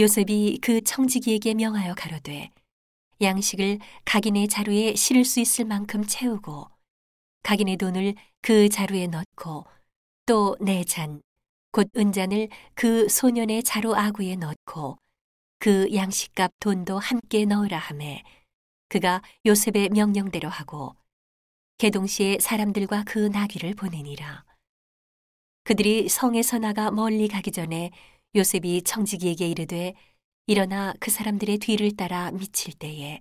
요셉이 그 청지기에게 명하여 가로되 양식을 각인의 자루에 실을 수 있을 만큼 채우고 각인의 돈을 그 자루에 넣고 또 내 잔, 곧 은잔을 그 소년의 자루 아구에 넣고 그 양식값 돈도 함께 넣으라 하매 그가 요셉의 명령대로 하고 개동시에 사람들과 그 나귀를 보내니라. 그들이 성에서 나가 멀리 가기 전에 요셉이 청지기에게 이르되 일어나 그 사람들의 뒤를 따라 미칠 때에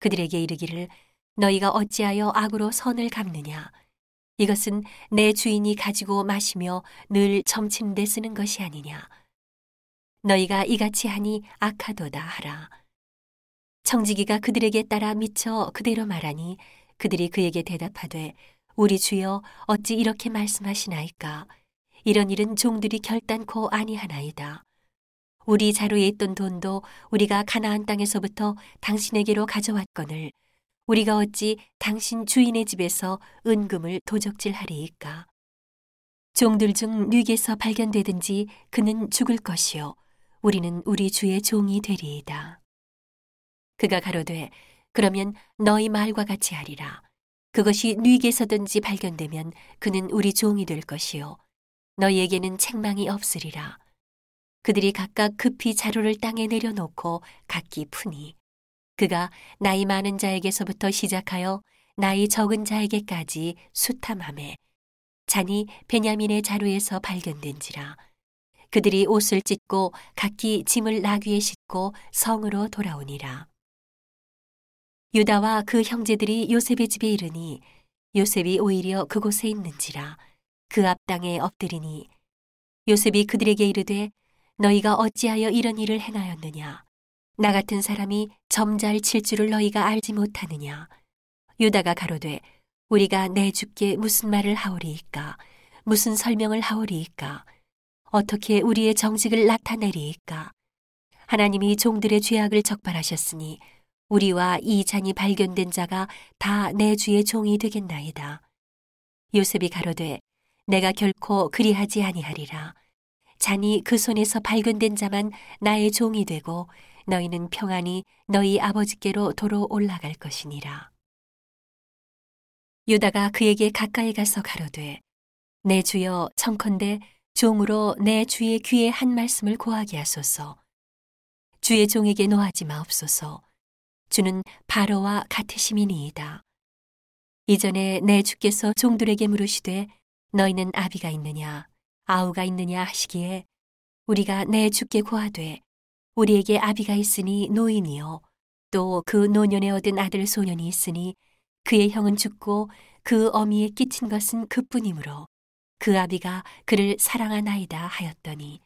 그들에게 이르기를 너희가 어찌하여 악으로 선을 갚느냐? 이것은 내 주인이 가지고 마시며 늘 점치는 데 쓰는 것이 아니냐? 너희가 이같이 하니 악하도다 하라. 청지기가 그들에게 따라 미쳐 그대로 말하니 그들이 그에게 대답하되 우리 주여 어찌 이렇게 말씀하시나이까 이런 일은 종들이 결단코 아니하나이다. 우리 자루에 있던 돈도 우리가 가나안 땅에서부터 당신에게로 가져왔거늘 우리가 어찌 당신 주인의 집에서 은금을 도적질하리이까. 종들 중 뉘게서 발견되든지 그는 죽을 것이요 우리는 우리 주의 종이 되리이다. 그가 가로되 그러면 너희 말과 같이 하리라. 그것이 뉘게서든지 발견되면 그는 우리 종이 될 것이요 너희에게는 책망이 없으리라. 그들이 각각 급히 자루를 땅에 내려놓고 각기 푸니 그가 나이 많은 자에게서부터 시작하여 나이 적은 자에게까지 수탐함에 잔이 베냐민의 자루에서 발견된지라. 그들이 옷을 찢고 각기 짐을 나귀에 싣고 성으로 돌아오니라. 유다와 그 형제들이 요셉의 집에 이르니 요셉이 오히려 그곳에 있는지라 그 앞 땅에 엎드리니 요셉이 그들에게 이르되 너희가 어찌하여 이런 일을 행하였느냐? 나 같은 사람이 점잘 칠 줄을 너희가 알지 못하느냐? 유다가 가로되 우리가 내 주께 무슨 말을 하오리이까? 무슨 설명을 하오리이까? 어떻게 우리의 정직을 나타내리이까? 하나님이 종들의 죄악을 적발하셨으니 우리와 이 잔이 발견된 자가 다 내 주의 종이 되겠나이다. 요셉이 가로되 내가 결코 그리하지 아니하리라. 잔이 그 손에서 발견된 자만 나의 종이 되고 너희는 평안히 너희 아버지께로 도로 올라갈 것이니라. 유다가 그에게 가까이 가서 가로되 내 주여 청컨대 종으로 내 주의 귀에 한 말씀을 고하게 하소서. 주의 종에게 노하지 마옵소서. 주는 바로와 같으심이니이다. 이전에 내 주께서 종들에게 물으시되 너희는 아비가 있느냐? 아우가 있느냐? 하시기에 우리가 내 주께 고하되 우리에게 아비가 있으니 노인이요. 또 그 노년에 얻은 아들 소년이 있으니 그의 형은 죽고 그 어미에 끼친 것은 그뿐이므로 그 아비가 그를 사랑하나이다 하였더니.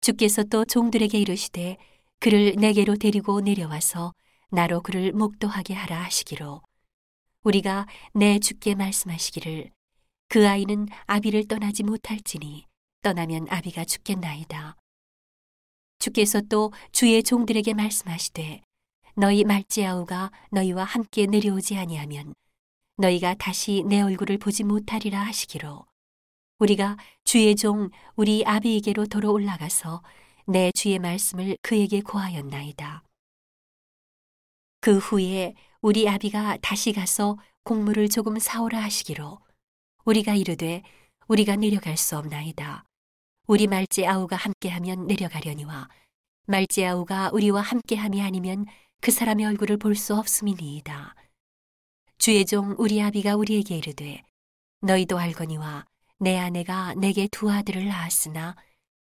주께서 또 종들에게 이르시되 그를 내게로 데리고 내려와서 나로 그를 목도하게 하라 하시기로 우리가 내 주께 말씀하시기를 그 아이는 아비를 떠나지 못할지니 떠나면 아비가 죽겠나이다. 주께서 또 주의 종들에게 말씀하시되 너희 말지아우가 너희와 함께 내려오지 아니하면 너희가 다시 내 얼굴을 보지 못하리라 하시기로 우리가 주의 종 우리 아비에게로 돌아 올라가서 내 주의 말씀을 그에게 고하였나이다. 그 후에 우리 아비가 다시 가서 곡물을 조금 사오라 하시기로 우리가 이르되 우리가 내려갈 수 없나이다. 우리 말제 아우가 함께하면 내려가려니와 말제 아우가 우리와 함께함이 아니면 그 사람의 얼굴을 볼 수 없음이니이다. 주의 종 우리 아비가 우리에게 이르되 너희도 알거니와 내 아내가 내게 두 아들을 낳았으나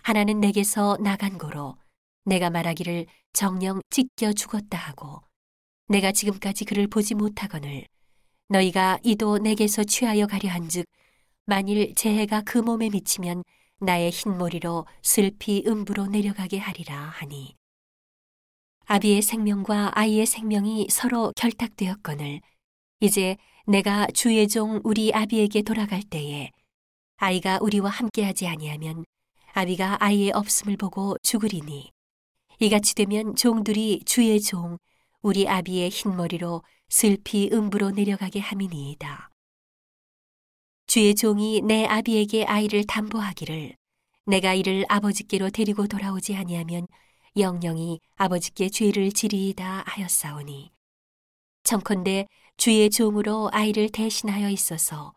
하나는 내게서 나간 고로 내가 말하기를 정령 찢겨 죽었다 하고 내가 지금까지 그를 보지 못하거늘 너희가 이도 내게서 취하여 가려 한즉 만일 재해가 그 몸에 미치면 나의 흰머리로 슬피 음부로 내려가게 하리라 하니. 아비의 생명과 아이의 생명이 서로 결탁되었거늘 이제 내가 주의 종 우리 아비에게 돌아갈 때에 아이가 우리와 함께하지 아니하면 아비가 아이의 없음을 보고 죽으리니. 이같이 되면 종들이 주의 종 우리 아비의 흰머리로 슬피 음부로 내려가게 함이니이다. 주의 종이 내 아비에게 아이를 담보하기를 내가 이를 아버지께로 데리고 돌아오지 아니하면 영영이 아버지께 죄를 지리이다 하였사오니 청컨대 주의 종으로 아이를 대신하여 있어서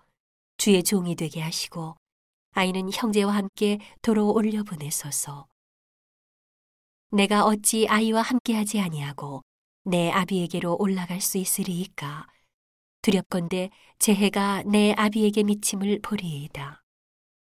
주의 종이 되게 하시고 아이는 형제와 함께 도로 올려 보내소서 내가 어찌 아이와 함께하지 아니하고 내 아비에게로 올라갈 수 있으리이까? 두렵건대 제 해가 내 아비에게 미침을 보리이다